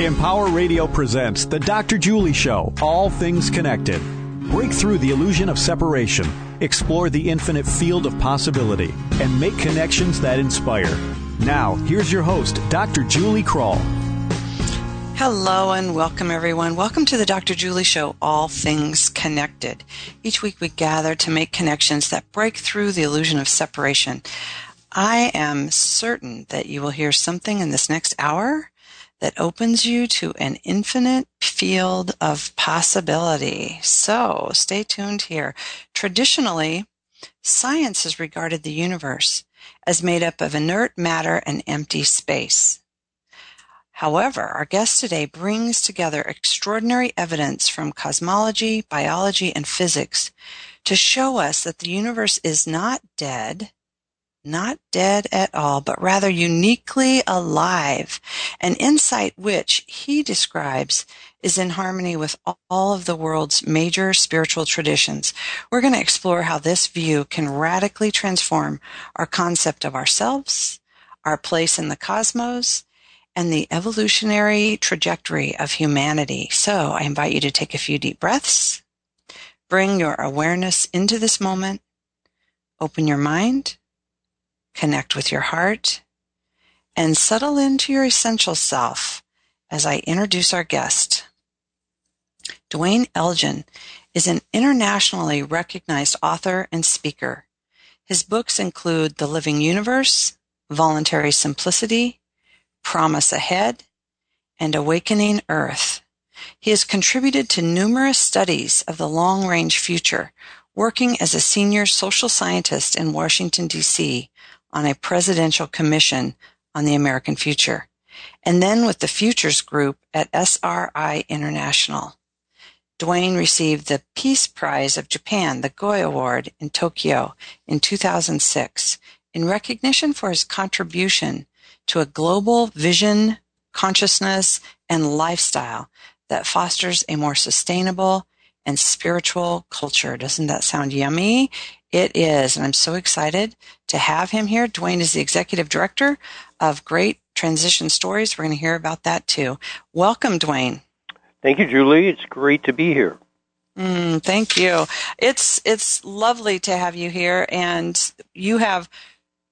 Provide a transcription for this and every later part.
Empower Radio presents The Dr. Julie Show, All Things Connected. Break through the illusion of separation, explore the infinite field of possibility, and make connections that inspire. Now, here's your host, Dr. Julie Krull. Hello and welcome everyone. Welcome to the Dr. Julie Show, All Things Connected. Each week we gather to make connections that break through the illusion of separation. I am certain that you will hear something in this next hour that opens you to an infinite field of possibility. So stay tuned here. Traditionally, science has regarded the universe as made up of inert matter and empty space. However, our guest today brings together extraordinary evidence from cosmology, biology, and physics to show us that the universe is not dead, not dead at all, but rather uniquely alive, an insight which he describes is in harmony with all of the world's major spiritual traditions. We're going to explore how this view can radically transform our concept of ourselves, our place in the cosmos, and the evolutionary trajectory of humanity. So I invite you to take a few deep breaths, bring your awareness into this moment, open your mind, connect with your heart, and settle into your essential self as I introduce our guest. Duane Elgin is an internationally recognized author and speaker. His books include The Living Universe, Voluntary Simplicity, Promise Ahead, and Awakening Earth. He has contributed to numerous studies of the long range future, working as a senior social scientist in Washington, D.C on a presidential commission on the American future, and then with the Futures Group at SRI International. Duane received the Peace Prize of Japan, the Goi Award, in Tokyo in 2006 in recognition for his contribution to a global vision, consciousness, and lifestyle that fosters a more sustainable and spiritual culture. Doesn't that sound yummy? It is, and I'm so excited to have him here. Duane is the executive director of Great Transition Stories. We're going to hear about that too. Welcome, Duane. Thank you, Julie. It's great to be here. Mm, thank you. It's it's lovely to have you here, and you have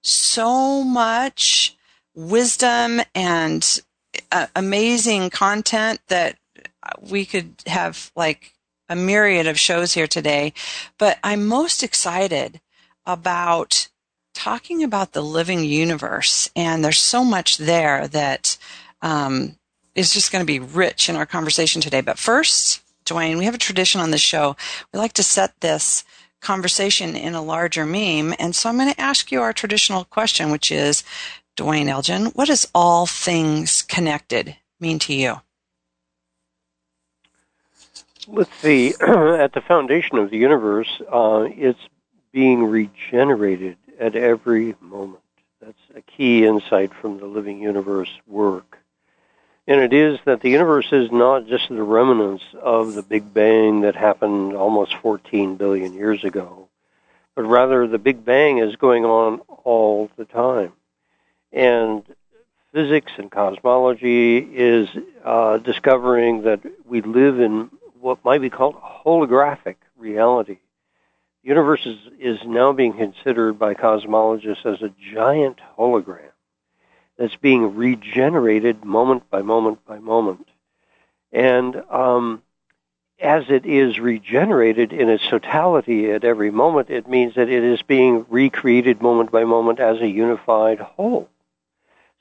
so much wisdom and uh, amazing content that we could have like a myriad of shows here today, but I'm most excited about talking about the living universe. And there's so much there that um, is just going to be rich in our conversation today. But first, Duane, we have a tradition on the show. We like to set this conversation in a larger meme. And so I'm going to ask you our traditional question, which is, Duane Elgin, what does all things connected mean to you? Let's see. at the foundation of the universe, uh, it's being regenerated at every moment. That's a key insight from the living universe work. And it is that the universe is not just the remnants of the Big Bang that happened almost 14 billion years ago, but rather the Big Bang is going on all the time. And physics and cosmology is uh, discovering that we live in what might be called holographic reality. The universe is, is now being considered by cosmologists as a giant hologram that's being regenerated moment by moment by moment. And um, as it is regenerated in its totality at every moment, it means that it is being recreated moment by moment as a unified whole.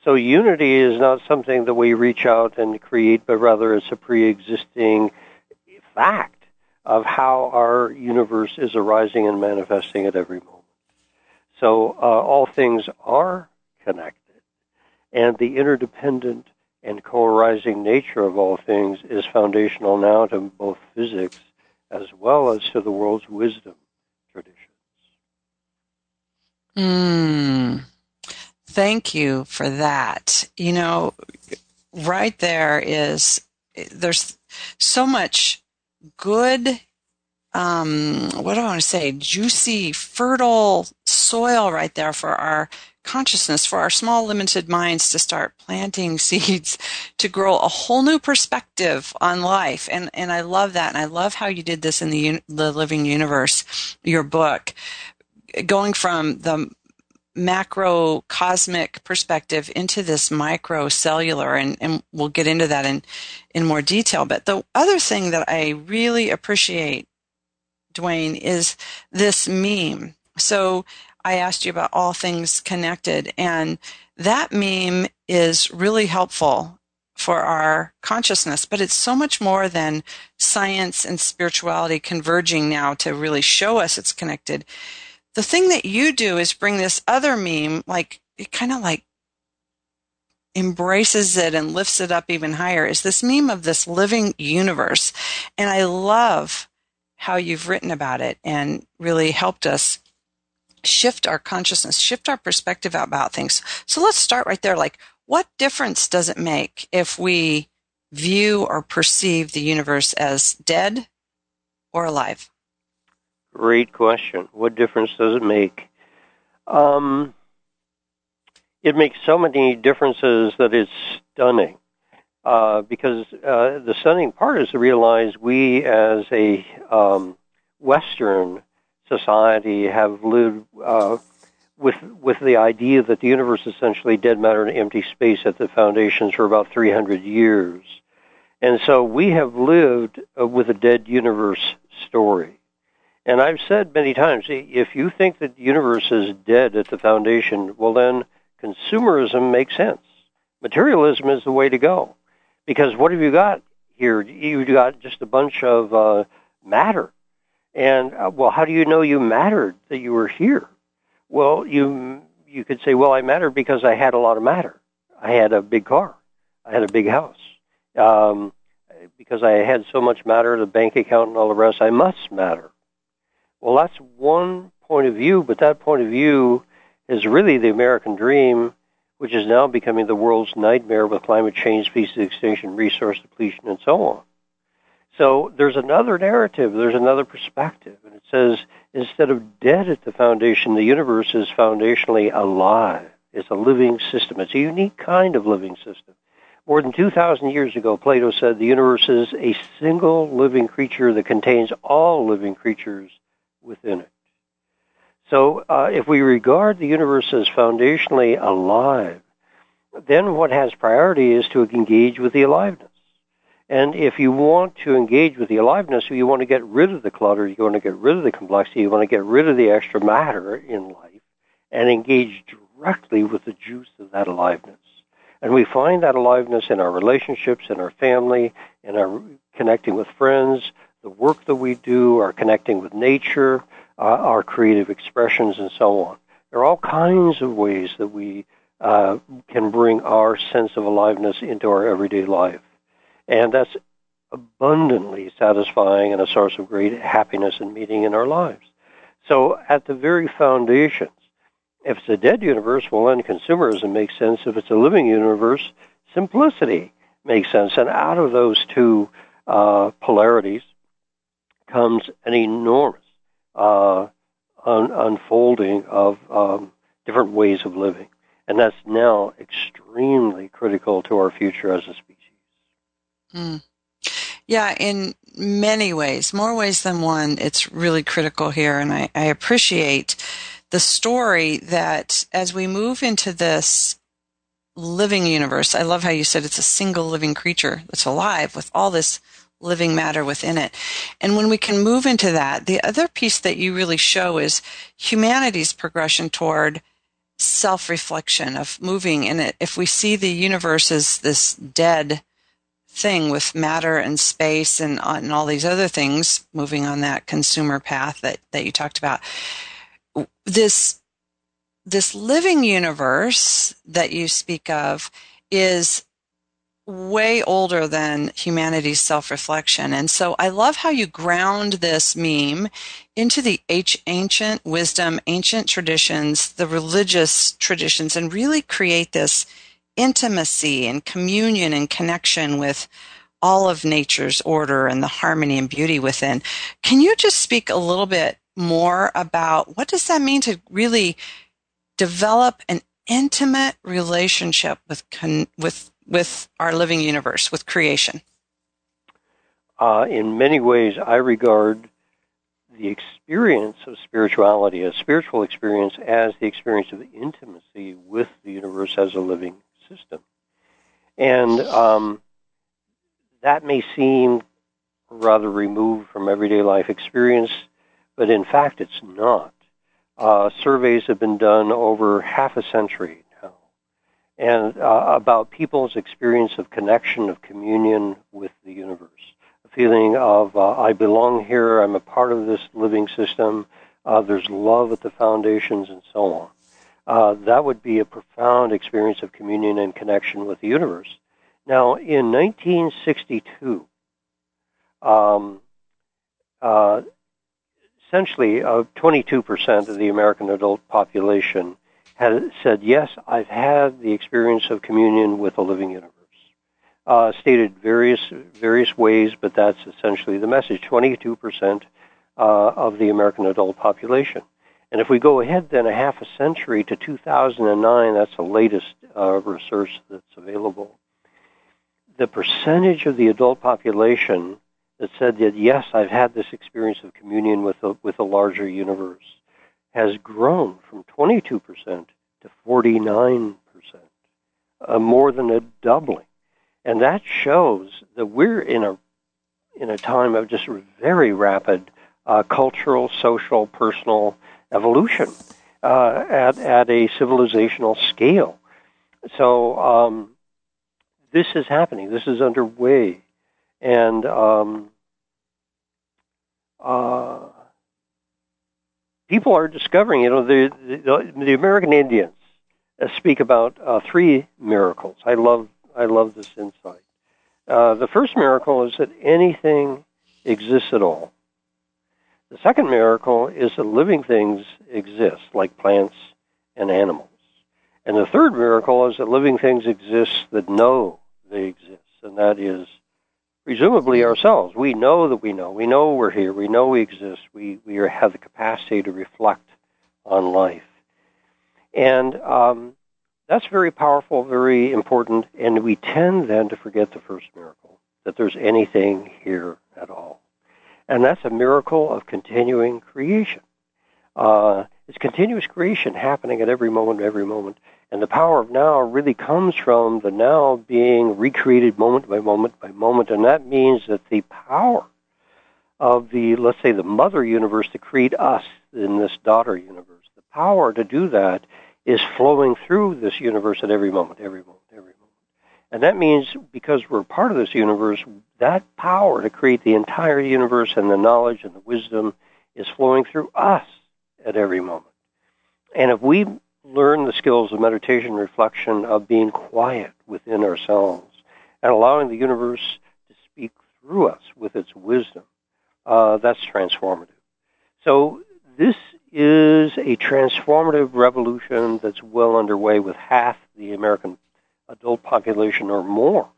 So unity is not something that we reach out and create, but rather it's a pre-existing fact of how our universe is arising and manifesting at every moment. So uh, all things are connected, and the interdependent and co-arising nature of all things is foundational now to both physics as well as to the world's wisdom traditions. Mm, thank you for that. You know, right there is there's so much good, um, what do I want to say, juicy, fertile soil right there for our consciousness, for our small limited minds to start planting seeds to grow a whole new perspective on life. And, and I love that. And I love how you did this in the, the Living Universe, your book, going from the macro cosmic perspective into this micro cellular and, and we'll get into that in, in more detail. But the other thing that I really appreciate, Duane, is this meme. So I asked you about all things connected and that meme is really helpful for our consciousness, but it's so much more than science and spirituality converging now to really show us it's connected the thing that you do is bring this other meme, like it kind of like embraces it and lifts it up even higher is this meme of this living universe. And I love how you've written about it and really helped us shift our consciousness, shift our perspective about things. So let's start right there. Like, what difference does it make if we view or perceive the universe as dead or alive? Great question. What difference does it make? Um, it makes so many differences that it's stunning. Uh, because uh, the stunning part is to realize we, as a um, Western society, have lived uh, with with the idea that the universe is essentially dead matter and empty space at the foundations for about 300 years, and so we have lived uh, with a dead universe story. And I've said many times, if you think that the universe is dead at the foundation, well then consumerism makes sense. Materialism is the way to go. Because what have you got here? You've got just a bunch of uh, matter. And uh, well, how do you know you mattered that you were here? Well, you you could say, well, I mattered because I had a lot of matter. I had a big car. I had a big house. Um, because I had so much matter, the bank account and all the rest, I must matter. Well, that's one point of view, but that point of view is really the American dream, which is now becoming the world's nightmare with climate change, species extinction, resource depletion, and so on. So there's another narrative, there's another perspective, and it says instead of dead at the foundation, the universe is foundationally alive. It's a living system. It's a unique kind of living system. More than 2,000 years ago, Plato said the universe is a single living creature that contains all living creatures within it. So uh, if we regard the universe as foundationally alive, then what has priority is to engage with the aliveness. And if you want to engage with the aliveness, you want to get rid of the clutter, you want to get rid of the complexity, you want to get rid of the extra matter in life, and engage directly with the juice of that aliveness. And we find that aliveness in our relationships, in our family, in our connecting with friends, the work that we do, our connecting with nature, uh, our creative expressions, and so on. There are all kinds of ways that we uh, can bring our sense of aliveness into our everyday life. And that's abundantly satisfying and a source of great happiness and meaning in our lives. So, at the very foundations, if it's a dead universe, well, then consumerism makes sense. If it's a living universe, simplicity makes sense. And out of those two uh, polarities, comes an enormous uh, un- unfolding of um, different ways of living. And that's now extremely critical to our future as a species. Mm. Yeah, in many ways, more ways than one, it's really critical here. And I, I appreciate the story that as we move into this living universe, I love how you said it's a single living creature that's alive with all this living matter within it. And when we can move into that, the other piece that you really show is humanity's progression toward self reflection of moving in it. If we see the universe as this dead thing with matter and space and, and all these other things moving on that consumer path that, that you talked about, this this living universe that you speak of is way older than humanity's self-reflection. And so I love how you ground this meme into the ancient wisdom, ancient traditions, the religious traditions, and really create this intimacy and communion and connection with all of nature's order and the harmony and beauty within. Can you just speak a little bit more about what does that mean to really develop an intimate relationship with con- with with our living universe, with creation? Uh, in many ways, I regard the experience of spirituality, a spiritual experience, as the experience of intimacy with the universe as a living system. And um, that may seem rather removed from everyday life experience, but in fact it's not. Uh, surveys have been done over half a century and uh, about people's experience of connection, of communion with the universe. A feeling of, uh, I belong here, I'm a part of this living system, uh, there's love at the foundations, and so on. Uh, that would be a profound experience of communion and connection with the universe. Now, in 1962, um, uh, essentially, uh, 22% of the American adult population had said, "Yes, I've had the experience of communion with a living universe." Uh, stated various various ways, but that's essentially the message. 22% uh, of the American adult population. And if we go ahead then a half a century to 2009, that's the latest uh, research that's available. The percentage of the adult population that said that yes, I've had this experience of communion with with a larger universe has grown from 22% to 49%, uh, more than a doubling. And that shows that we're in a in a time of just very rapid uh, cultural, social, personal evolution uh, at at a civilizational scale. So um, this is happening. This is underway, and um, uh, people are discovering. You know, the the, the American Indians uh, speak about uh, three miracles. I love I love this insight. Uh, the first miracle is that anything exists at all. The second miracle is that living things exist, like plants and animals. And the third miracle is that living things exist that know they exist, and that is presumably ourselves. We know that we know. We know we're here. We know we exist. We, we have the capacity to reflect on life. And um, that's very powerful, very important, and we tend then to forget the first miracle, that there's anything here at all. And that's a miracle of continuing creation. Uh, it's continuous creation happening at every moment, every moment. And the power of now really comes from the now being recreated moment by moment by moment. And that means that the power of the, let's say, the mother universe to create us in this daughter universe, the power to do that is flowing through this universe at every moment, every moment, every moment. And that means because we're part of this universe, that power to create the entire universe and the knowledge and the wisdom is flowing through us at every moment. And if we learn the skills of meditation, reflection, of being quiet within ourselves, and allowing the universe to speak through us with its wisdom, uh, that's transformative. So this is a transformative revolution that's well underway with half the American adult population or more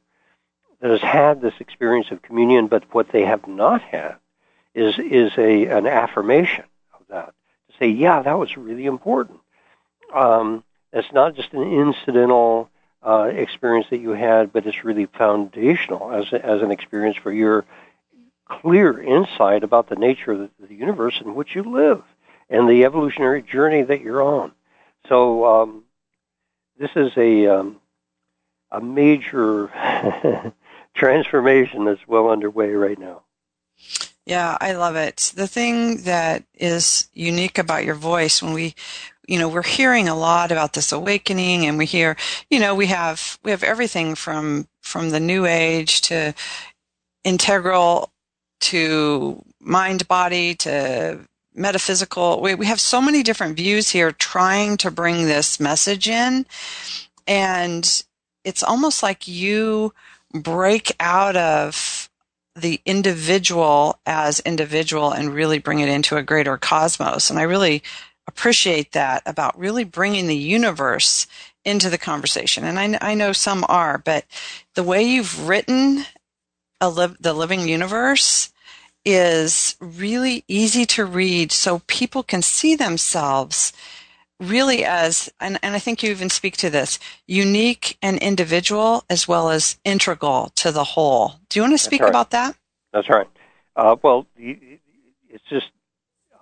that has had this experience of communion, but what they have not had is is a an affirmation of that to say, yeah, that was really important. Um, it's not just an incidental uh, experience that you had, but it's really foundational as as an experience for your clear insight about the nature of the, the universe in which you live and the evolutionary journey that you're on. So um, this is a um, a major transformation that's well underway right now. Yeah, I love it. The thing that is unique about your voice when we you know, we're hearing a lot about this awakening and we hear, you know, we have we have everything from from the new age to integral to mind body to metaphysical. We we have so many different views here trying to bring this message in and it's almost like you break out of the individual as individual and really bring it into a greater cosmos. And I really appreciate that about really bringing the universe into the conversation. And I, I know some are, but the way you've written li- the living universe is really easy to read so people can see themselves really as, and, and I think you even speak to this, unique and individual as well as integral to the whole. Do you want to speak right. about that? That's right. Uh, well, it's just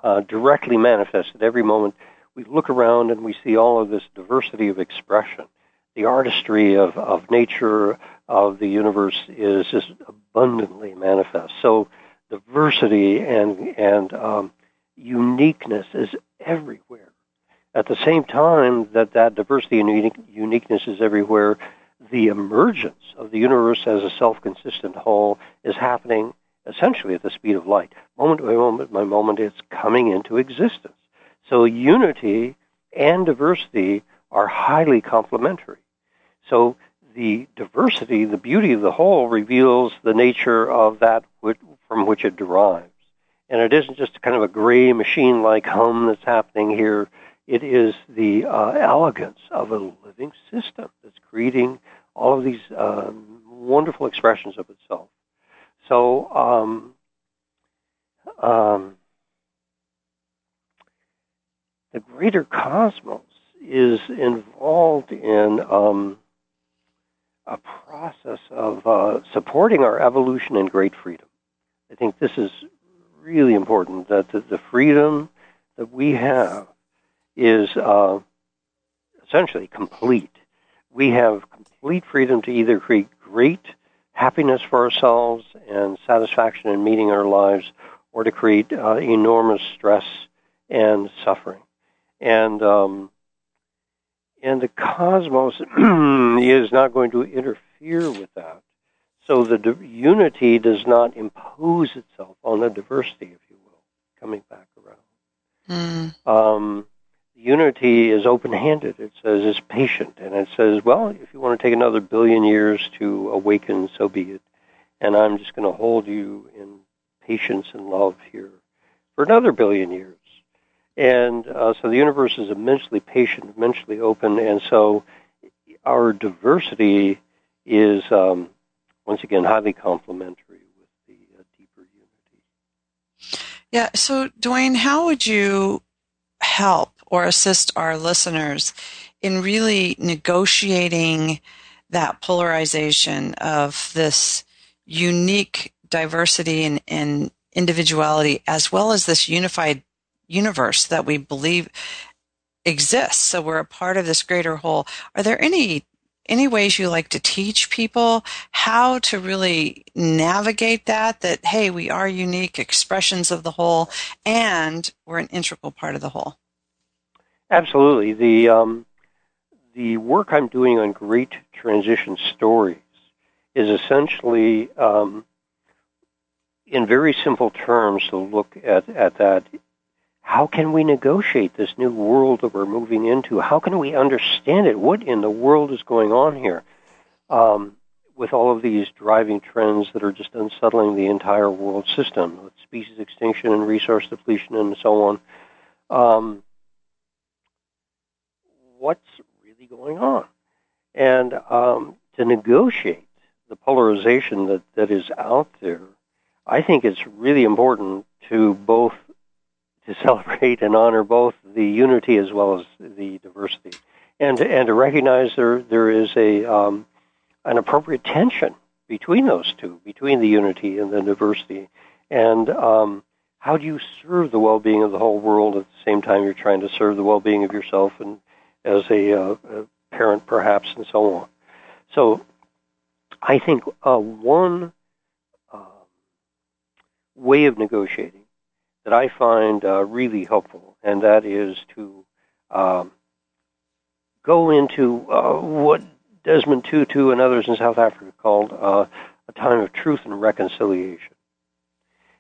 uh, directly manifested every moment. We look around and we see all of this diversity of expression. The artistry of, of nature, of the universe is just abundantly manifest. So diversity and, and um, uniqueness is everywhere. At the same time that that diversity and uniqueness is everywhere, the emergence of the universe as a self-consistent whole is happening essentially at the speed of light. Moment by moment by moment, it's coming into existence. So unity and diversity are highly complementary. So the diversity, the beauty of the whole, reveals the nature of that from which it derives. And it isn't just kind of a gray machine like hum that's happening here it is the uh, elegance of a living system that's creating all of these um, wonderful expressions of itself. So, um, um, the greater cosmos is involved in um, a process of uh, supporting our evolution and great freedom. I think this is really important that the, the freedom that we have is uh, essentially complete. We have complete freedom to either create great happiness for ourselves and satisfaction in meeting our lives, or to create uh, enormous stress and suffering. And um, and the cosmos is not going to interfere with that. So the di- unity does not impose itself on the diversity, if you will, coming back around. Mm. Um, unity is open-handed. It says it's patient, and it says, well, if you want to take another billion years to awaken, so be it. And I'm just going to hold you in patience and love here for another billion years. And uh, so the universe is immensely patient, immensely open, and so our diversity is um, once again highly complementary with the uh, deeper unity. Yeah. So, Duane, how would you help or assist our listeners in really negotiating that polarization of this unique diversity and, and individuality as well as this unified universe that we believe exists. So we're a part of this greater whole. Are there any any ways you like to teach people how to really navigate that that hey we are unique expressions of the whole and we're an integral part of the whole Absolutely. The um, the work I'm doing on great transition stories is essentially, um, in very simple terms, to look at, at that. How can we negotiate this new world that we're moving into? How can we understand it? What in the world is going on here? Um, with all of these driving trends that are just unsettling the entire world system, with species extinction and resource depletion and so on. Um, what's really going on, and um, to negotiate the polarization that, that is out there. I think it's really important to both to celebrate and honor both the unity as well as the diversity, and to, and to recognize there there is a um, an appropriate tension between those two, between the unity and the diversity, and um, how do you serve the well-being of the whole world at the same time you're trying to serve the well-being of yourself and as a, uh, a parent, perhaps, and so on. So I think uh, one uh, way of negotiating that I find uh, really helpful, and that is to um, go into uh, what Desmond Tutu and others in South Africa called uh, a time of truth and reconciliation.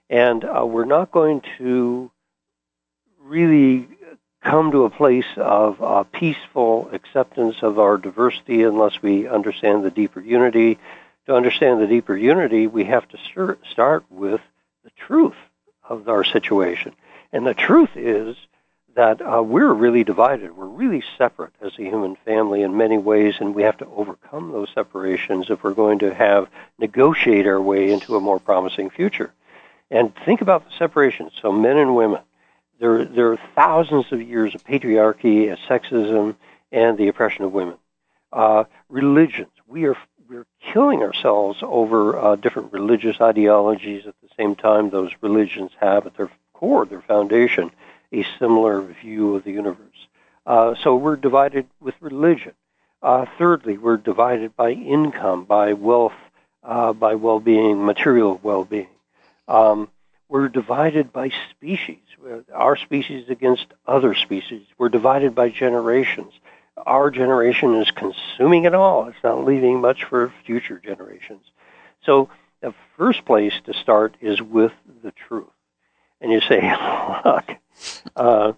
And uh, we're not going to really come to a place of uh, peaceful acceptance of our diversity unless we understand the deeper unity. To understand the deeper unity, we have to start with the truth of our situation. And the truth is that uh, we're really divided. We're really separate as a human family in many ways, and we have to overcome those separations if we're going to have negotiate our way into a more promising future. And think about the separation. So men and women There, there are thousands of years of patriarchy, of sexism, and the oppression of women. Uh, religions. We are we're killing ourselves over uh, different religious ideologies. At the same time, those religions have at their core, their foundation, a similar view of the universe. Uh, so we're divided with religion. Uh, thirdly, we're divided by income, by wealth, uh, by well-being, material well-being. Um, we're divided by species, our species against other species. We're divided by generations. Our generation is consuming it all. It's not leaving much for future generations. So the first place to start is with the truth. And you say, look, uh,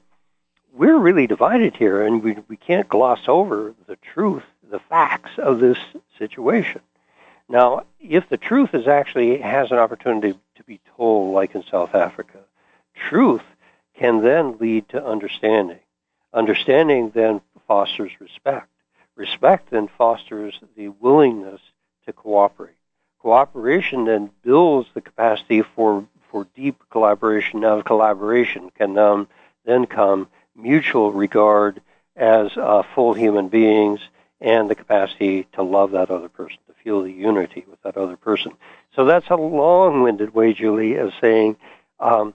we're really divided here, and we, we can't gloss over the truth, the facts of this situation. Now, if the truth is actually has an opportunity to be told, like in South Africa, truth can then lead to understanding. Understanding then fosters respect. Respect then fosters the willingness to cooperate. Cooperation then builds the capacity for, for deep collaboration. Now, collaboration can um, then come mutual regard as uh, full human beings and the capacity to love that other person, to feel the unity with that other person. So that's a long-winded way, Julie, of saying, um,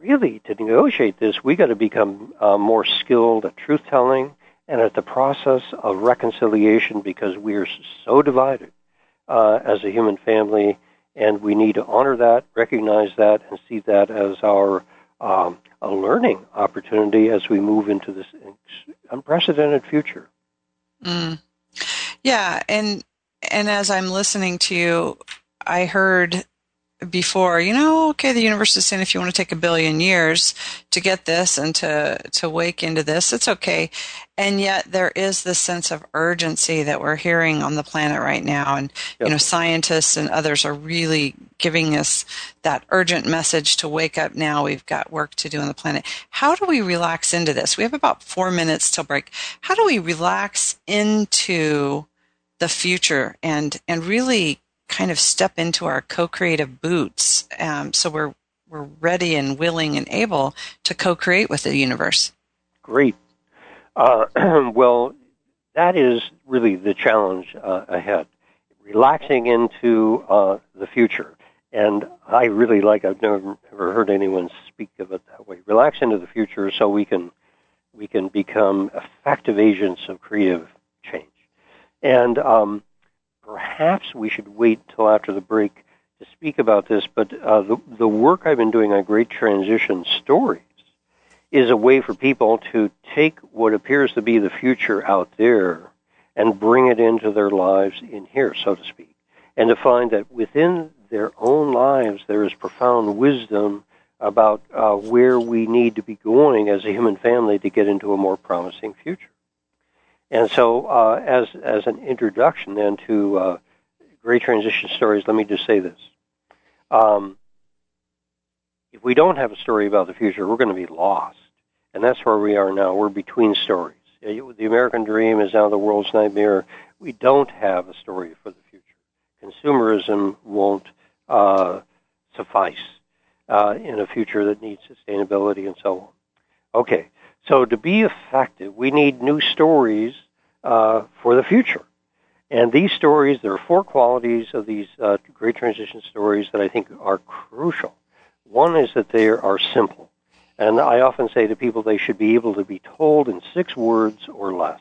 really, to negotiate this, we got to become uh, more skilled at truth-telling and at the process of reconciliation because we are so divided uh, as a human family, and we need to honor that, recognize that, and see that as our um, a learning opportunity as we move into this unprecedented future. Mm. Yeah, and and as I'm listening to you, I heard before, you know, okay, the universe is saying if you want to take a billion years to get this and to to wake into this, it's okay. And yet there is this sense of urgency that we're hearing on the planet right now and yep. you know, scientists and others are really giving us that urgent message to wake up now. We've got work to do on the planet. How do we relax into this? We have about 4 minutes till break. How do we relax into the future and and really kind of step into our co-creative boots, um, so we're we're ready and willing and able to co-create with the universe. Great. Uh, well, that is really the challenge uh, ahead. Relaxing into uh, the future. And I really like, I've never, never heard anyone speak of it that way. Relax into the future so we can, we can become effective agents of creative change. And um, perhaps we should wait until after the break to speak about this, but uh, the, the work I've been doing on Great Transition Stories is a way for people to take what appears to be the future out there and bring it into their lives in here, so to speak, and to find that within their own lives there is profound wisdom about uh, where we need to be going as a human family to get into a more promising future. And so, uh, as as an introduction then to uh, great transition stories, let me just say this: um, if we don't have a story about the future, we're going to be lost, and that's where we are now. We're between stories. The American dream is now the world's nightmare. We don't have a story for the future. Consumerism won't uh, suffice uh, in a future that needs sustainability and so on. Okay, so to be effective, we need new stories uh, for the future. And these stories, there are four qualities of these uh, great transition stories that I think are crucial. One is that they are simple. And I often say to people they should be able to be told in six words or less.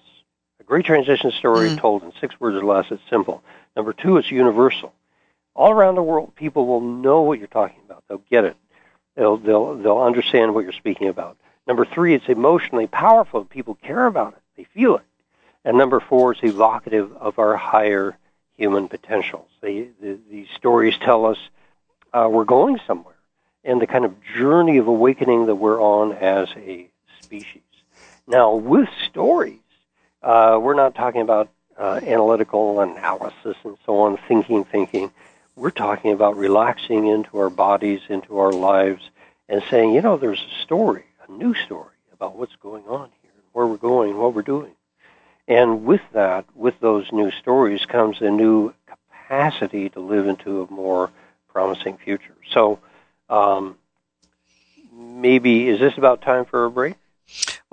A great transition story mm. told in six words or less is simple. Number two, it's universal. All around the world, people will know what you're talking about. They'll get it. They'll, they'll, they'll understand what you're speaking about. Number three, it's emotionally powerful. People care about it. They feel it. And number four is evocative of our higher human potentials. They, the, these stories tell us uh, we're going somewhere and the kind of journey of awakening that we're on as a species. Now, with stories, uh, we're not talking about uh, analytical analysis and so on, thinking, thinking. We're talking about relaxing into our bodies, into our lives, and saying, you know, there's a story a new story about what's going on here, where we're going, what we're doing. And with that, with those new stories, comes a new capacity to live into a more promising future. So, um, maybe is this about time for a break?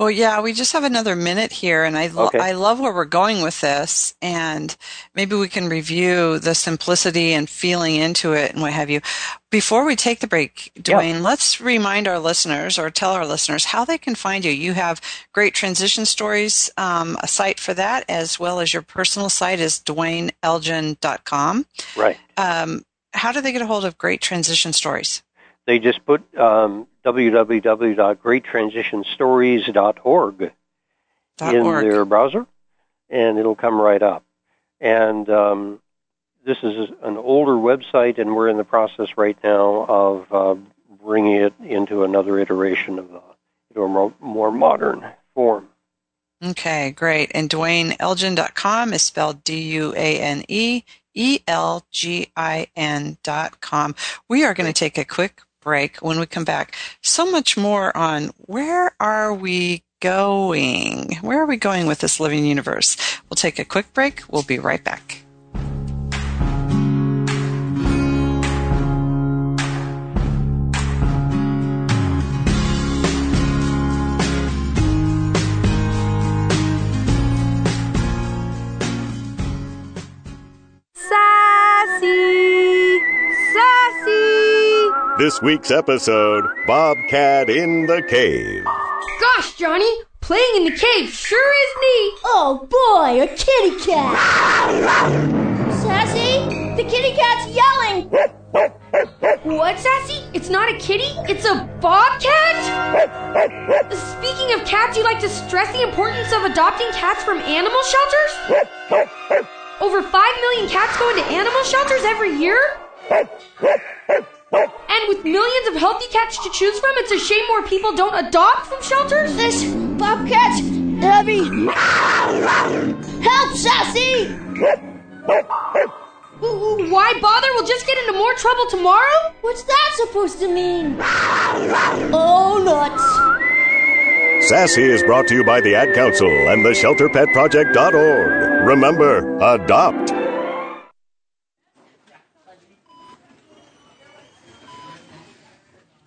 Well, yeah, we just have another minute here, and I lo- Okay. I love where we're going with this, and maybe we can review the simplicity and feeling into it and what have you. Before we take the break, Duane, let's remind our listeners or tell our listeners how they can find you. You have great transition stories, um, a site for that, as well as your personal site is duaneelgin.com. Right. Um, how do they get a hold of great transition stories? They just put um, www.greattransitionstories.org in org. their browser, and it'll come right up. And um, this is an older website, and we're in the process right now of uh, bringing it into another iteration of the into a more, more modern form. Okay, great. And DuaneElgin.com is spelled D-U-A-N-E E-L-G-I-N dot com. We are going to take a quick break. When we come back, so much more on where are we going? Where are we going with this living universe? We'll take a quick break. We'll be right back. This week's episode Bobcat in the Cave. Gosh, Johnny, playing in the cave sure is neat. Oh boy, a kitty cat! Sassy, the kitty cat's yelling! What, Sassy? It's not a kitty, it's a bobcat? Speaking of cats, you like to stress the importance of adopting cats from animal shelters? Over 5 million cats go into animal shelters every year? And with millions of healthy cats to choose from, it's a shame more people don't adopt from shelters? This bobcat's heavy! Help, Sassy! Why bother? We'll just get into more trouble tomorrow? What's that supposed to mean? Oh, nuts! Sassy is brought to you by the Ad Council and the ShelterPetProject.org. Remember, adopt.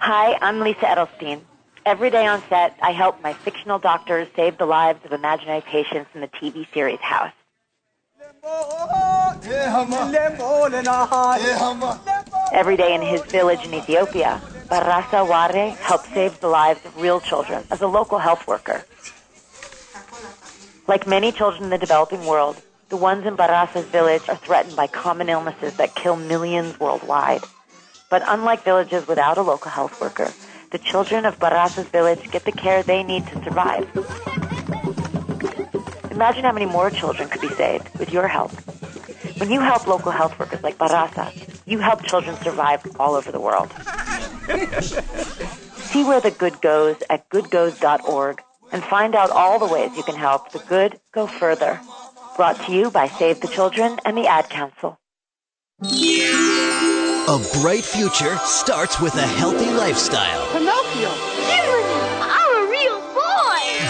Hi, I'm Lisa Edelstein. Every day on set, I help my fictional doctors save the lives of imaginary patients in the TV series House. Every day in his village in Ethiopia, Barasa Ware helps save the lives of real children as a local health worker. Like many children in the developing world, the ones in Barasa's village are threatened by common illnesses that kill millions worldwide. But unlike villages without a local health worker, the children of Barasa's village get the care they need to survive. Imagine how many more children could be saved with your help. When you help local health workers like Barasa, you help children survive all over the world. See where the good goes at goodgoes.org and find out all the ways you can help the good go further. Brought to you by Save the Children and the Ad Council. A bright future starts with a healthy lifestyle.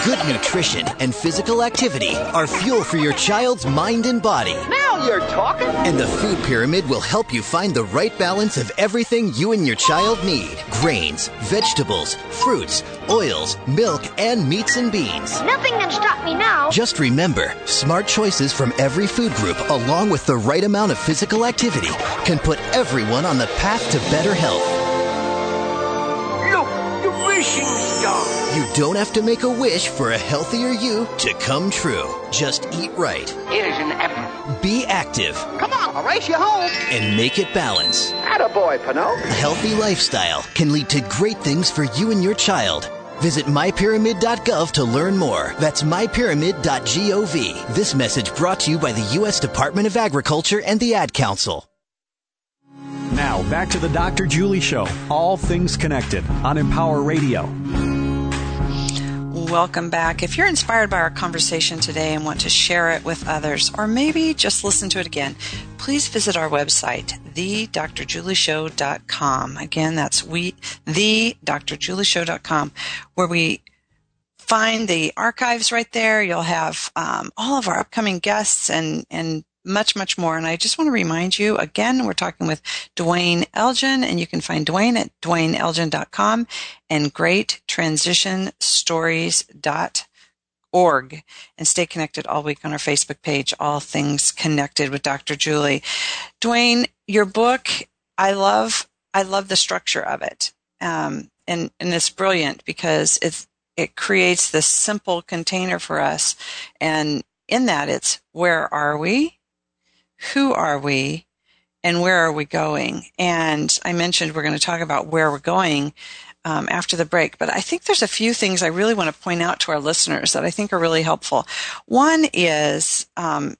Good nutrition and physical activity are fuel for your child's mind and body. Now you're talking! And the food pyramid will help you find the right balance of everything you and your child need grains, vegetables, fruits, oils, milk, and meats and beans. Nothing can stop me now! Just remember, smart choices from every food group, along with the right amount of physical activity, can put everyone on the path to better health. Wishing star. You don't have to make a wish for a healthier you to come true. Just eat right, Here's an apple. be active, Come on, I'll race you home. and make it balance. Attaboy, Pinot. A healthy lifestyle can lead to great things for you and your child. Visit mypyramid.gov to learn more. That's mypyramid.gov. This message brought to you by the U.S. Department of Agriculture and the Ad Council. Now, back to the Dr. Julie Show. All things connected on Empower Radio. Welcome back. If you're inspired by our conversation today and want to share it with others, or maybe just listen to it again, please visit our website, thedrjulieshow.com. Again, that's we, thedrjulieshow.com, where we find the archives right there. You'll have um, all of our upcoming guests and and much, much more. And I just want to remind you again, we're talking with Duane Elgin, and you can find Duane at duaneelgin.com and greattransitionstories.org and stay connected all week on our Facebook page, All Things Connected with Dr. Julie. Duane, your book, I love, I love the structure of it. Um, and, and it's brilliant because it's, it creates this simple container for us. And in that, it's where are we? Who are we? And where are we going? And I mentioned we're going to talk about where we're going um, after the break, but I think there's a few things I really want to point out to our listeners that I think are really helpful. One is um,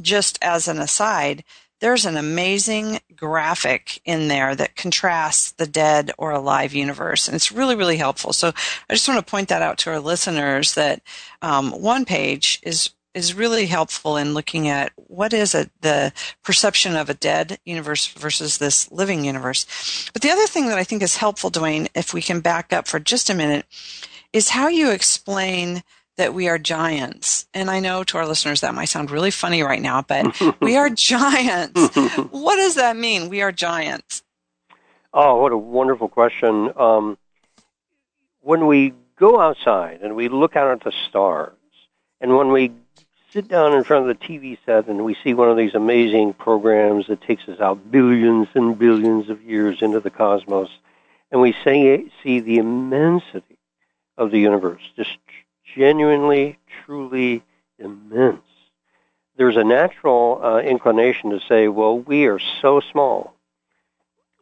just as an aside, there's an amazing graphic in there that contrasts the dead or alive universe. And it's really, really helpful. So I just want to point that out to our listeners that um, one page is is really helpful in looking at what is a, the perception of a dead universe versus this living universe. But the other thing that I think is helpful, Duane, if we can back up for just a minute, is how you explain that we are giants. And I know to our listeners that might sound really funny right now, but we are giants. what does that mean? We are giants. Oh, what a wonderful question. Um, when we go outside and we look out at the stars, and when we sit down in front of the TV set and we see one of these amazing programs that takes us out billions and billions of years into the cosmos, and we see, see the immensity of the universe, just genuinely, truly immense. There's a natural uh, inclination to say, well, we are so small.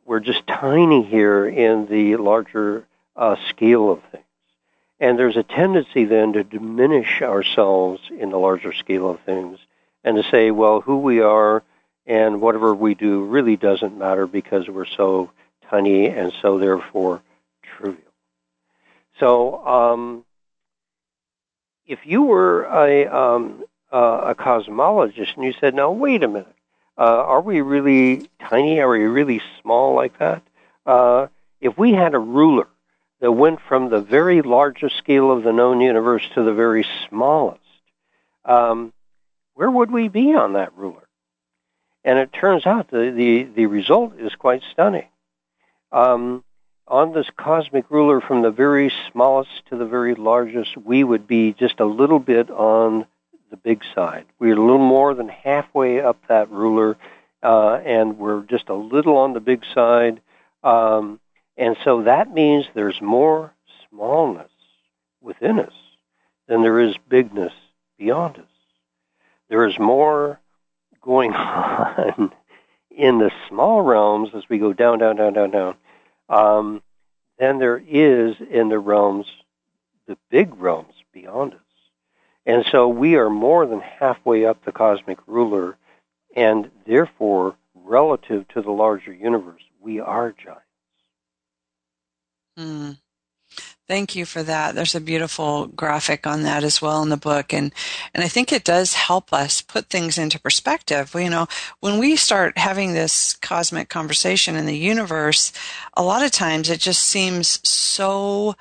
We're just tiny here in the larger uh, scale of things. And there's a tendency then to diminish ourselves in the larger scale of things and to say, well, who we are and whatever we do really doesn't matter because we're so tiny and so therefore trivial. So, um, if you were a um, uh, a cosmologist and you said, "Now wait a minute, uh, are we really tiny? Are we really small like that?" Uh, if we had a ruler that went from the very largest scale of the known universe to the very smallest, um, where would we be on that ruler? And it turns out the the, the result is quite stunning. Um, on this cosmic ruler from the very smallest to the very largest, we would be just a little bit on the big side. We're a little more than halfway up that ruler, uh, and we're just a little on the big side. Um, and so that means there's more smallness within us than there is bigness beyond us. There is more going on in the small realms as we go down, down, down, down, down um, than there is in the realms, the big realms beyond us. And so we are more than halfway up the cosmic ruler, and therefore, relative to the larger universe, we are giants. Mm. Thank you for that. There's a beautiful graphic on that as well in the book. And, and I think it does help us put things into perspective. You know, when we start having this cosmic conversation in the universe, a lot of times it just seems so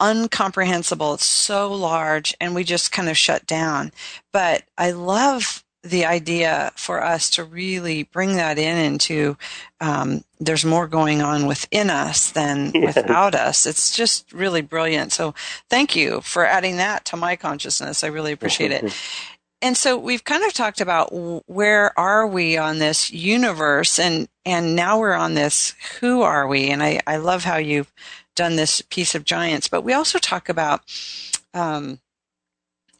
uncomprehensible. It's so large and we just kind of shut down. But I love the idea for us to really bring that in into um, there's more going on within us than yes. without us. It's just really brilliant. So thank you for adding that to my consciousness. I really appreciate it. And so we've kind of talked about where are we on this universe and, and now we're on this who are we? And I, I love how you've done this piece of giants, but we also talk about, um,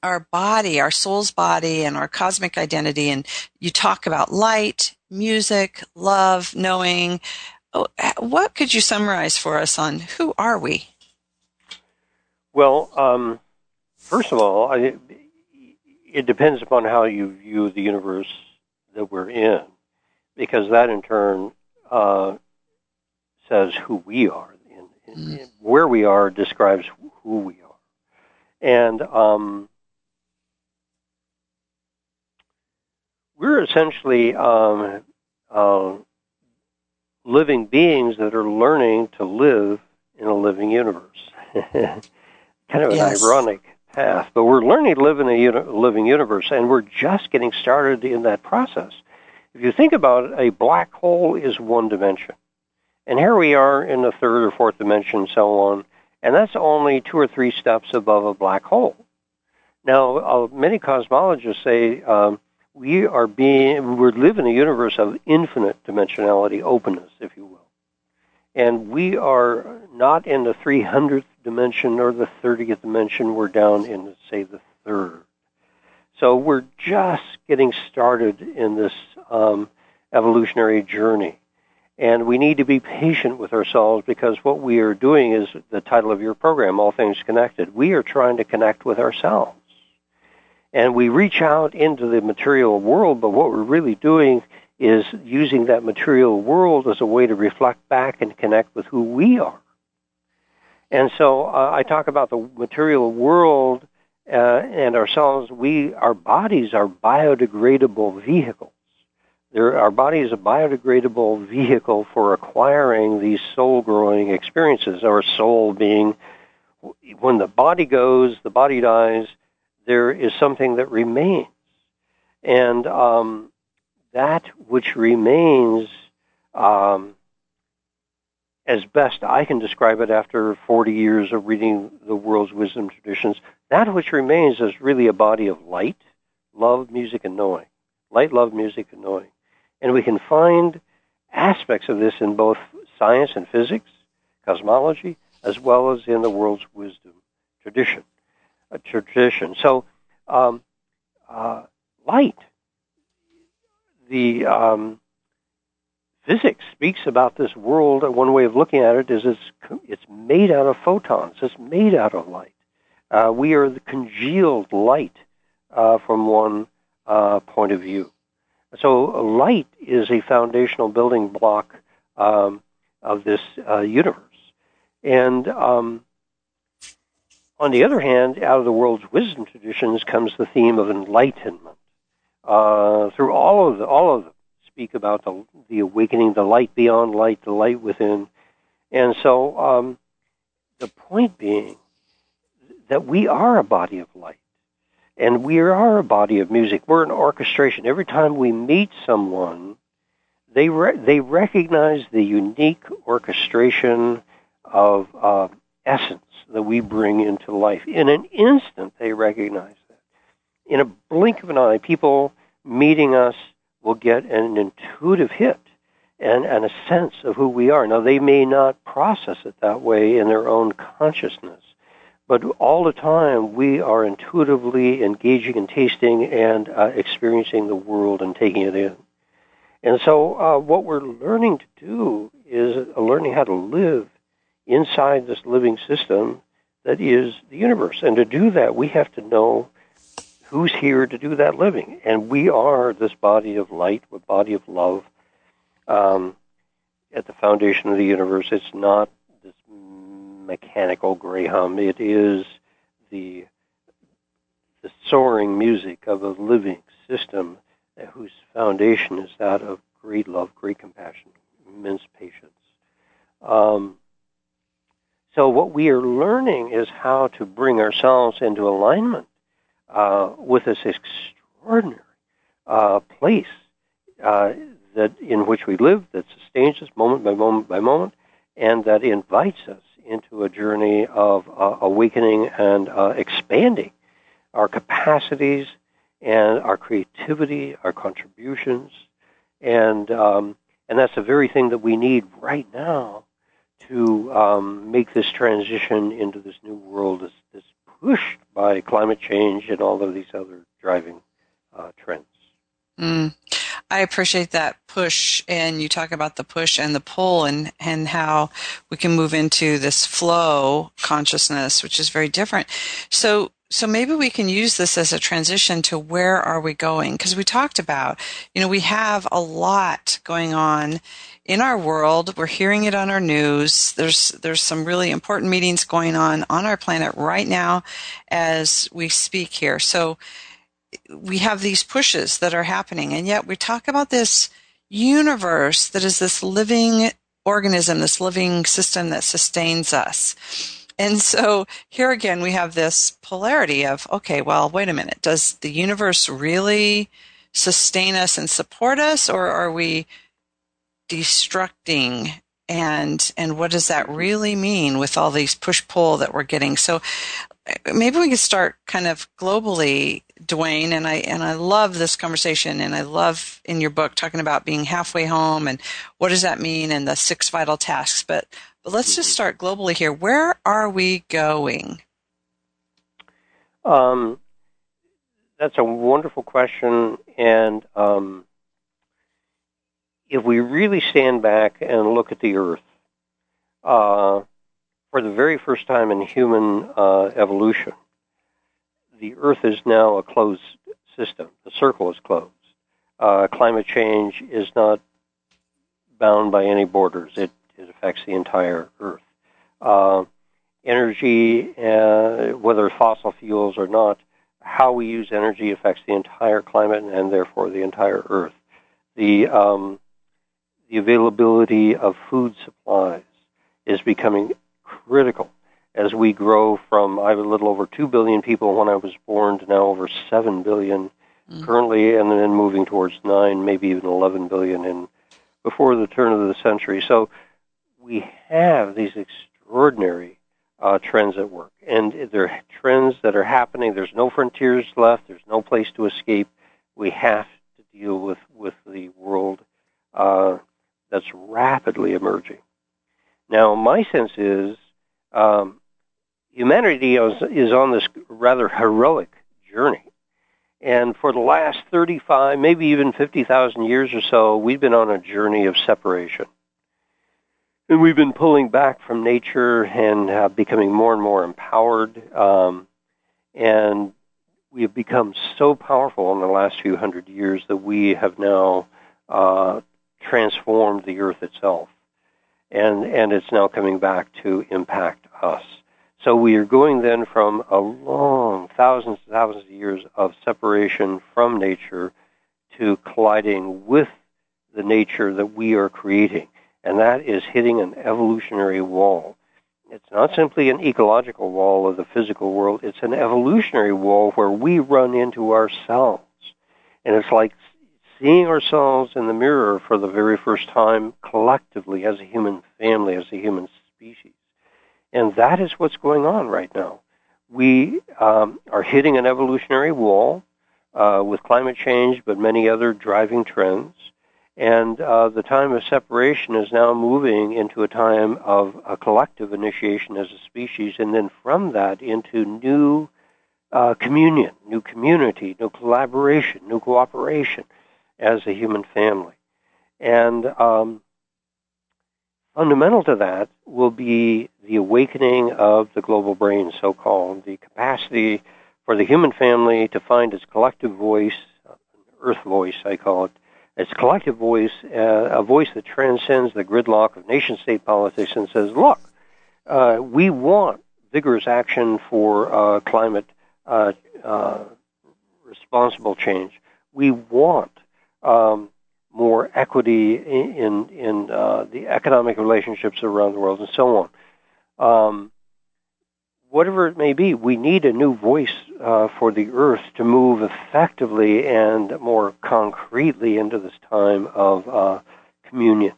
our body, our soul's body, and our cosmic identity. And you talk about light, music, love, knowing. Oh, what could you summarize for us on who are we? Well, um, first of all, I, it depends upon how you view the universe that we're in, because that in turn uh, says who we are. In, in, mm. where we are describes who we are. And um, we're essentially um, uh, living beings that are learning to live in a living universe. kind of an yes. ironic path, but we're learning to live in a uni- living universe, and we're just getting started in that process. If you think about it, a black hole is one dimension. And here we are in the third or fourth dimension, so on, and that's only two or three steps above a black hole. Now, uh, many cosmologists say um, we are being, we live in a universe of infinite dimensionality, openness, if you will. And we are not in the 300th dimension or the 30th dimension, we're down in, say, the third. So we're just getting started in this um, evolutionary journey. And we need to be patient with ourselves because what we are doing is the title of your program, All Things Connected. We are trying to connect with ourselves. And we reach out into the material world, but what we're really doing is using that material world as a way to reflect back and connect with who we are. And so uh, I talk about the material world uh, and ourselves. We, our bodies are biodegradable vehicles. Our body is a biodegradable vehicle for acquiring these soul growing experiences. Our soul being, when the body goes, the body dies, there is something that remains. And um, that which remains, um, as best I can describe it after 40 years of reading the world's wisdom traditions, that which remains is really a body of light, love, music, and knowing. Light, love, music, and knowing. And we can find aspects of this in both science and physics, cosmology, as well as in the world's wisdom tradition. A tradition. So, um, uh, light, the um, physics speaks about this world. One way of looking at it is it's it's made out of photons. It's made out of light. Uh, we are the congealed light uh, from one uh, point of view. So light is a foundational building block um, of this uh, universe. And um, on the other hand, out of the world's wisdom traditions comes the theme of enlightenment. Uh, through all of the, all of them speak about the, the awakening, the light beyond light, the light within. And so um, the point being that we are a body of light. And we are a body of music. We're an orchestration. Every time we meet someone, they re- they recognize the unique orchestration of uh, essence that we bring into life. In an instant, they recognize that. In a blink of an eye, people meeting us will get an intuitive hit and, and a sense of who we are. Now, they may not process it that way in their own consciousness, but all the time, we are intuitively engaging and tasting and uh, experiencing the world and taking it in. And so, uh, what we're learning to do is uh, learning how to live inside this living system that is the universe. And to do that, we have to know who's here to do that living. And we are this body of light, a body of love um, at the foundation of the universe. It's not this mechanical Graham. It is the the soaring music of a living system whose foundation is that of great love, great compassion, immense patience. Um, so what we are learning is how to bring ourselves into alignment uh, with this extraordinary uh, place uh, that in which we live, that sustains us moment by moment by moment, and that invites us into a journey of uh, awakening and uh, expanding our capacities and our creativity, our contributions, and um, and that's the very thing that we need right now to um, make this transition into this new world that's, pushed by climate change and all of these other driving uh, trends. Mm. I appreciate that push, and you talk about the push and the pull, and and how we can move into this flow consciousness, which is very different. So so maybe we can use this as a transition to where are we going? Because we talked about you know we have a lot going on in our world. We're hearing it on our news. There's there's some really important meetings going on on our planet right now as we speak here. So we have these pushes that are happening, and yet we talk about this universe that is this living organism, this living system that sustains us. And so here again, we have this polarity of, okay, well, wait a minute. Does the universe really sustain us and support us, or are we destructing? And, and what does that really mean with all these push pull that we're getting? So uh, maybe we could start kind of globally, Duane. And I and I love this conversation, and I love in your book talking about being halfway home and what does that mean, and the six vital tasks. But but let's just start globally here. Where are we going? Um, that's a wonderful question, and um, if we really stand back and look at the Earth. Uh, for the very first time in human uh, evolution, the Earth is now a closed system. The circle is closed. Uh, climate change is not bound by any borders. It, it affects the entire Earth. Uh, energy, uh, whether fossil fuels or not, how we use energy affects the entire climate and therefore the entire Earth. The um, the availability of food supplies is becoming critical as we grow from I was a little over 2 billion people when I was born to now over 7 billion mm. currently and then moving towards 9 maybe even 11 billion in before the turn of the century so we have these extraordinary uh, trends at work. And they're trends that are happening. There's no frontiers left. There's no place to escape. We have to deal with with the world uh, that's rapidly emerging. Now my sense is um, humanity is, is on this rather heroic journey. And for the last 35, maybe even 50,000 years or so, we've been on a journey of separation. And we've been pulling back from nature and uh, becoming more and more empowered. Um, and we have become so powerful in the last few hundred years that we have now uh, transformed the earth itself and and it's now coming back to impact us. So we are going then from a long thousands and thousands of years of separation from nature to colliding with the nature that we are creating, and that is hitting an evolutionary wall. It's not simply an ecological wall of the physical world, it's an evolutionary wall where we run into ourselves. And it's like seeing ourselves in the mirror for the very first time collectively as a human family, as a human species. And that is what's going on right now. We um, are hitting an evolutionary wall uh, with climate change, but many other driving trends. And uh, the time of separation is now moving into a time of a collective initiation as a species, and then from that into new uh, communion, new community, new collaboration, new cooperation as a human family. And um, fundamental to that will be the awakening of the global brain, so called, the capacity for the human family to find its collective voice, earth voice, I call it, its collective voice, uh, a voice that transcends the gridlock of nation state politics and says, look, uh, we want vigorous action for uh, climate uh, uh, responsible change. We want um, more equity in in uh, the economic relationships around the world and so on. Um, whatever it may be, we need a new voice uh, for the earth to move effectively and more concretely into this time of uh, communion.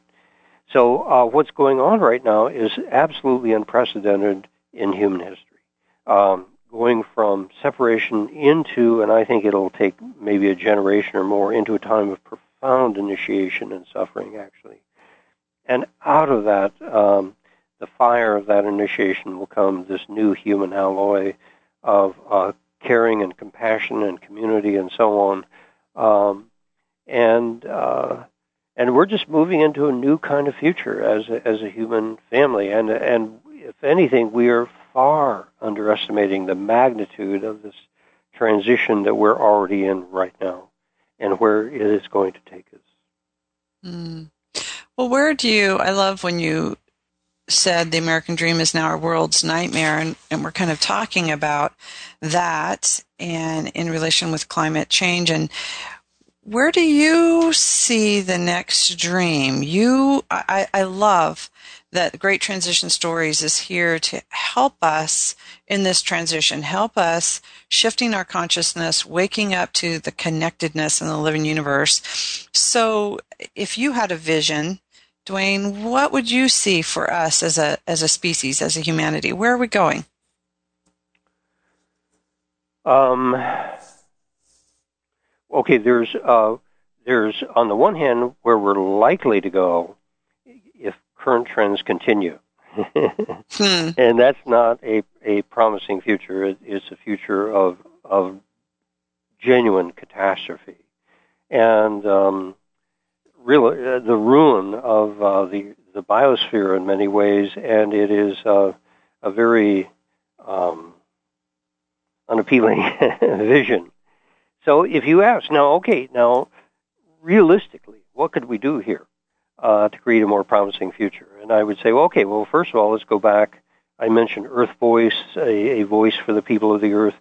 So, uh, what's going on right now is absolutely unprecedented in human history. Um, going from separation into, and I think it'll take maybe a generation or more, into a time of profound initiation and suffering, actually. And out of that, um, the fire of that initiation will come this new human alloy of uh, caring and compassion and community and so on. Um, and uh, and we're just moving into a new kind of future as a, as a human family. And and if anything, we are far underestimating the magnitude of this transition that we're already in right now and where it is going to take us. Mm. Well, where do you, I love when you said the American dream is now our world's nightmare, and, and we're kind of talking about that and in relation with climate change. And where do you see the next dream? You, I, I love that Great Transition Stories is here to help us in this transition, help us shifting our consciousness, waking up to the connectedness in the living universe. So, if you had a vision, Duane, what would you see for us as a as a species, as a humanity? Where are we going? Um, okay, there's uh, there's on the one hand where we're likely to go if current trends continue, hmm. and that's not a a promising future. It, it's a future of of genuine catastrophe, and um, really uh, the ruin of uh, the the biosphere in many ways, and it is uh, a very um, unappealing vision. So if you ask now, okay, now realistically, what could we do here uh, to create a more promising future? And I would say, well, okay, well, first of all, let's go back. I mentioned Earth Voice, a, a voice for the people of the Earth.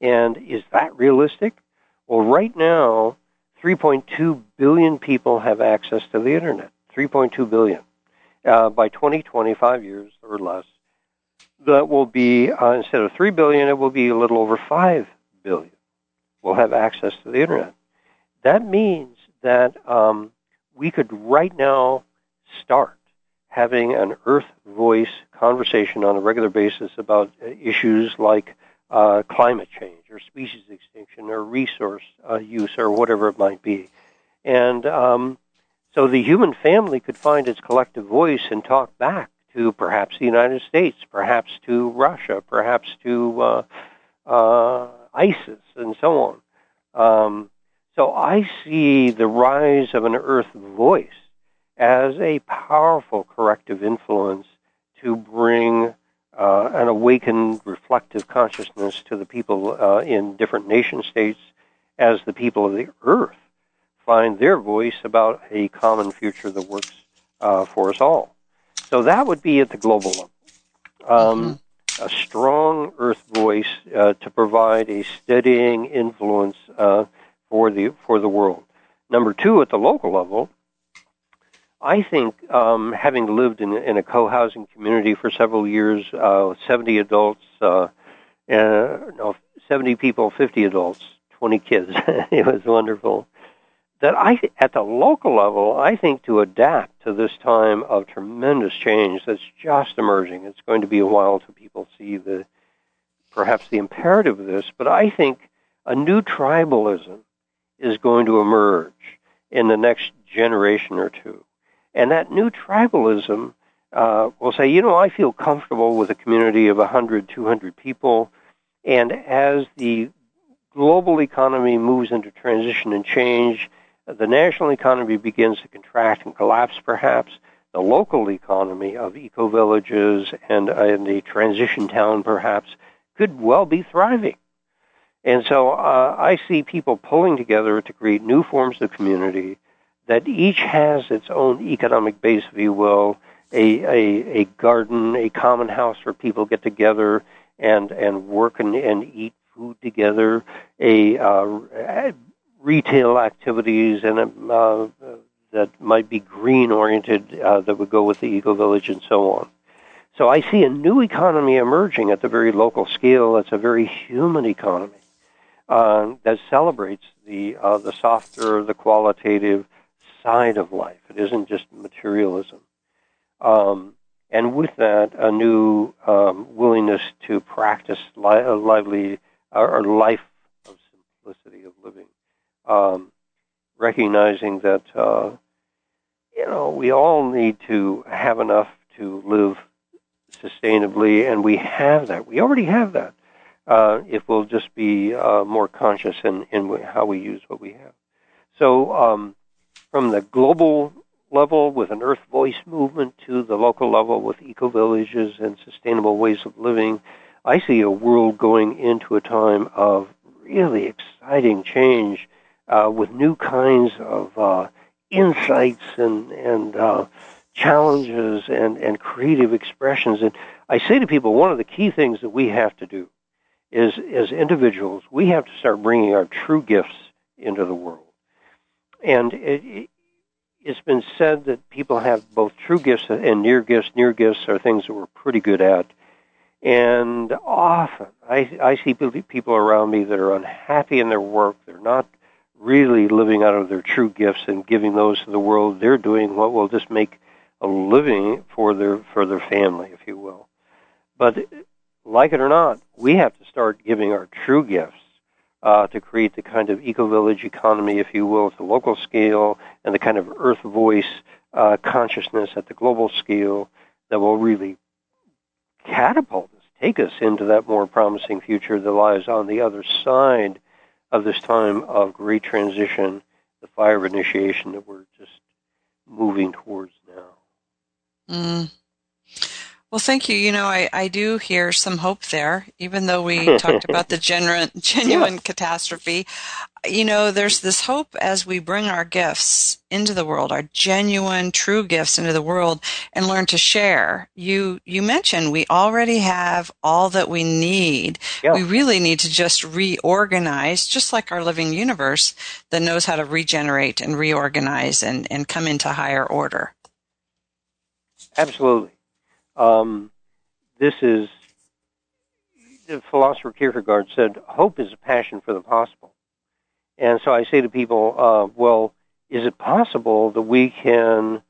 And is that realistic? Well, right now, 3.2 billion people have access to the internet. 3.2 billion. Uh, by 2025 years or less, that will be uh, instead of three billion, it will be a little over five billion. Will have access to the internet. That means that um, we could right now start having an Earth voice conversation on a regular basis about issues like uh, climate change or species extinction or resource uh, use or whatever it might be. And um, so the human family could find its collective voice and talk back to perhaps the United States, perhaps to Russia, perhaps to uh, uh, ISIS, and so on. Um, so I see the rise of an Earth voice as a powerful corrective influence to bring uh, an awakened, reflective consciousness to the people uh, in different nation states as the people of the Earth find their voice about a common future that works uh, for us all. So that would be at the global level. Um, mm-hmm. A strong Earth voice uh, to provide a steadying influence uh, for the for the world. Number two, at the local level, I think um, having lived in, in a co-housing community for several years, uh, 70 adults, uh, no, 70 people, 50 adults, 20 kids. it was wonderful that I, at the local level, I think to adapt to this time of tremendous change that's just emerging, it's going to be a while till people see the, perhaps the imperative of this, but I think a new tribalism is going to emerge in the next generation or two. And that new tribalism uh, will say, you know, I feel comfortable with a community of 100, 200 people, and as the global economy moves into transition and change, the national economy begins to contract and collapse, perhaps, the local economy of eco villages and, and a transition town, perhaps, could well be thriving. And so uh, I see people pulling together to create new forms of community that each has its own economic base, if you will, a, a, a garden, a common house where people get together and, and work and, and eat food together, a uh, retail activities and uh, that might be green oriented uh, that would go with the eco village and so on. So I see a new economy emerging at the very local scale. It's a very human economy uh, that celebrates the uh, the softer, the qualitative side of life. It isn't just materialism. Um, and with that, a new um, willingness to practice li- lively or life of simplicity of living um, recognizing that uh, you know we all need to have enough to live sustainably, and we have that. We already have that. Uh, if we'll just be uh, more conscious in, in how we use what we have. So, um, from the global level with an Earth Voice movement to the local level with eco villages and sustainable ways of living, I see a world going into a time of really exciting change uh, with new kinds of uh, insights and and uh, challenges and and creative expressions. And I say to people, one of the key things that we have to do is, as individuals, we have to start bringing our true gifts into the world. And it, it's been said that people have both true gifts and near gifts. Near gifts are things that we're pretty good at. And often I, I see people around me that are unhappy in their work. They're not really living out of their true gifts and giving those to the world. They're doing what will just make a living for their for their family, if you will. But like it or not, we have to start giving our true gifts uh, to create the kind of eco-village economy, if you will, at the local scale, and the kind of earth voice uh, consciousness at the global scale that will really catapult us, take us into that more promising future that lies on the other side of this time of great transition, the fire initiation that we're just moving towards now. Mm. Well, thank you. You know, I, I do hear some hope there, even though we talked about the genuine, genuine yeah. catastrophe. You know, there's this hope as we bring our gifts into the world, our genuine, true gifts into the world and learn to share. You, you mentioned we already have all that we need. Yeah. We really need to just reorganize, just like our living universe that knows how to regenerate and reorganize and, and come into higher order. Absolutely. Um, this is, the philosopher Kierkegaard said, hope is a passion for the possible. And so I say to people, uh, well, is it possible that we can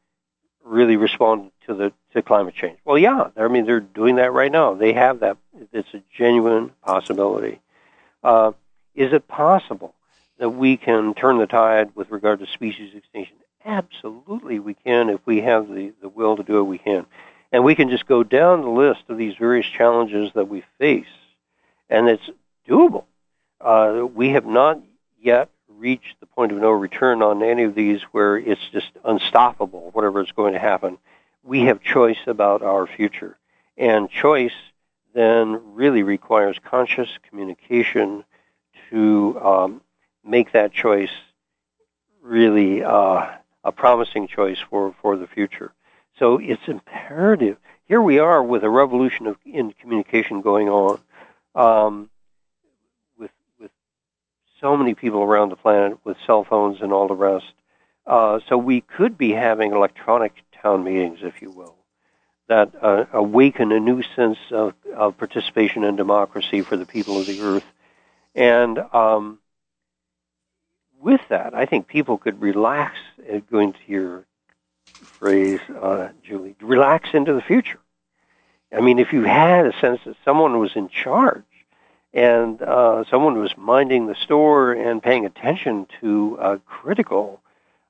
really respond to the to climate change? Well, yeah. I mean, they're doing that right now. They have that. It's a genuine possibility. Uh, is it possible that we can turn the tide with regard to species extinction? Absolutely, we can. If we have the, the will to do it, we can. And we can just go down the list of these various challenges that we face, and it's doable. Uh, we have not yet reached the point of no return on any of these where it's just unstoppable, whatever is going to happen. We have choice about our future. And choice then really requires conscious communication to um, make that choice really uh, a promising choice for, for the future. So it's imperative. Here we are with a revolution of in communication going on, um, with with so many people around the planet with cell phones and all the rest. Uh, so we could be having electronic town meetings, if you will, that uh, awaken a new sense of, of, participation and democracy for the people of the earth. And um, with that, I think people could relax, going to your phrase, uh, Julie, relax into the future. I mean, if you had a sense that someone was in charge and uh, someone was minding the store and paying attention to uh, critical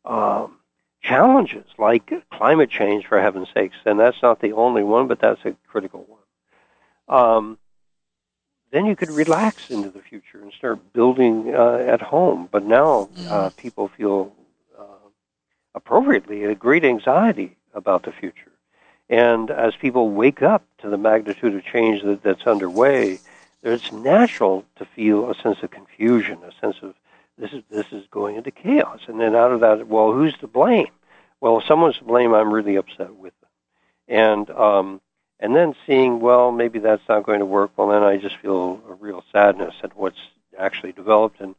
um, challenges like climate change, for heaven's sakes, and that's not the only one, but that's a critical one. Um, then you could relax into the future and start building uh, at home. But now uh, people feel appropriately a great anxiety about the future. And as people wake up to the magnitude of change that, that's underway, it's natural to feel a sense of confusion, a sense of this is this is going into chaos. And then out of that, well, who's to blame? Well, if someone's to blame, I'm really upset with them. And um, and then seeing, well, maybe that's not going to work. Well, then I just feel a real sadness at what's actually developed and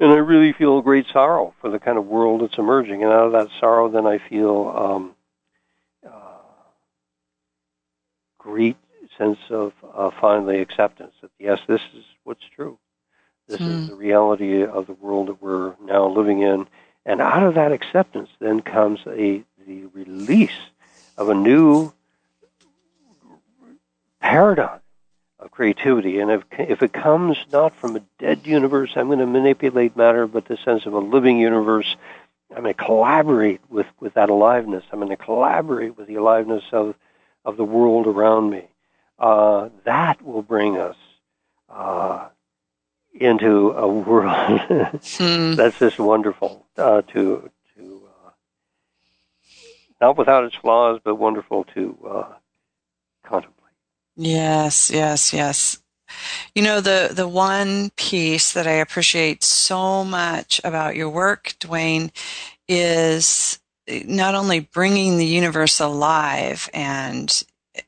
and I really feel great sorrow for the kind of world that's emerging. And out of that sorrow, then I feel um, uh, great sense of uh, finally acceptance that yes, this is what's true. This mm. is hmm. the reality of the world that we're now living in. And out of that acceptance, then comes a the release of a new paradigm of creativity. And if, if it comes not from a dead universe, I'm going to manipulate matter, but the sense of a living universe, I'm going to collaborate with, with that aliveness. I'm going to collaborate with the aliveness of, of the world around me. Uh, that will bring us uh, into a world hmm. that's just wonderful uh, to to uh, not without its flaws, but wonderful to uh, contemplate. Yes, yes, yes. You know, the, the one piece that I appreciate so much about your work, Duane, is not only bringing the universe alive and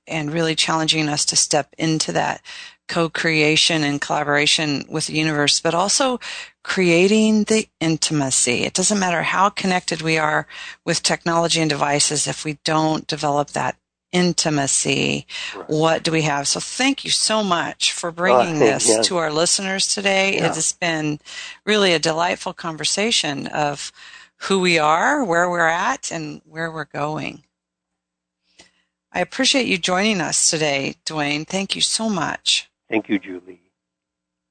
and really challenging us to step into that co-creation and collaboration with the universe, but also creating the intimacy. It doesn't matter how connected we are with technology and devices if we don't develop that intimacy. Right. What do we have? So thank you so much for bringing this yes. to our listeners today. Yeah. It has been really a delightful conversation of who we are, where we're at, and where we're going. I appreciate you joining us today, Duane. Thank you so much. Thank you, Julie.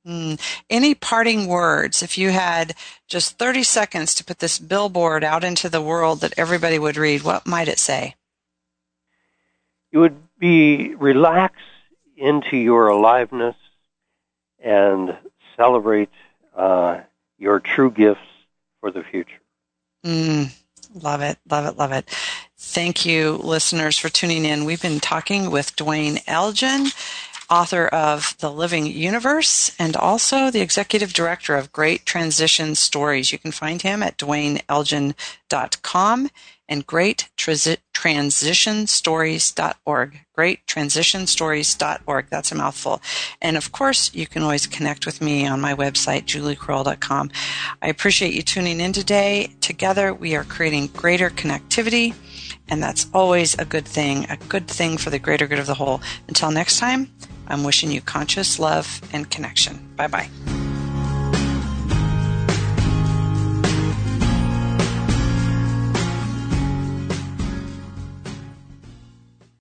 Mm. Any parting words? If you had just 30 seconds to put this billboard out into the world that everybody would read, what might it say? You would be relax into your aliveness and celebrate uh, your true gifts for the future. Mm. Love it, love it, love it. Thank you, listeners, for tuning in. We've been talking with Duane Elgin author of The Living Universe and also the executive director of Great Transition Stories. You can find him at duaneelgin.com and greattransitionstories.org. Greattransitionstories.org. That's a mouthful. And of course, you can always connect with me on my website, juliekroll.com. I appreciate you tuning in today. Together, we are creating greater connectivity and that's always a good thing, a good thing for the greater good of the whole. Until next time, I'm wishing you conscious love and connection. Bye bye.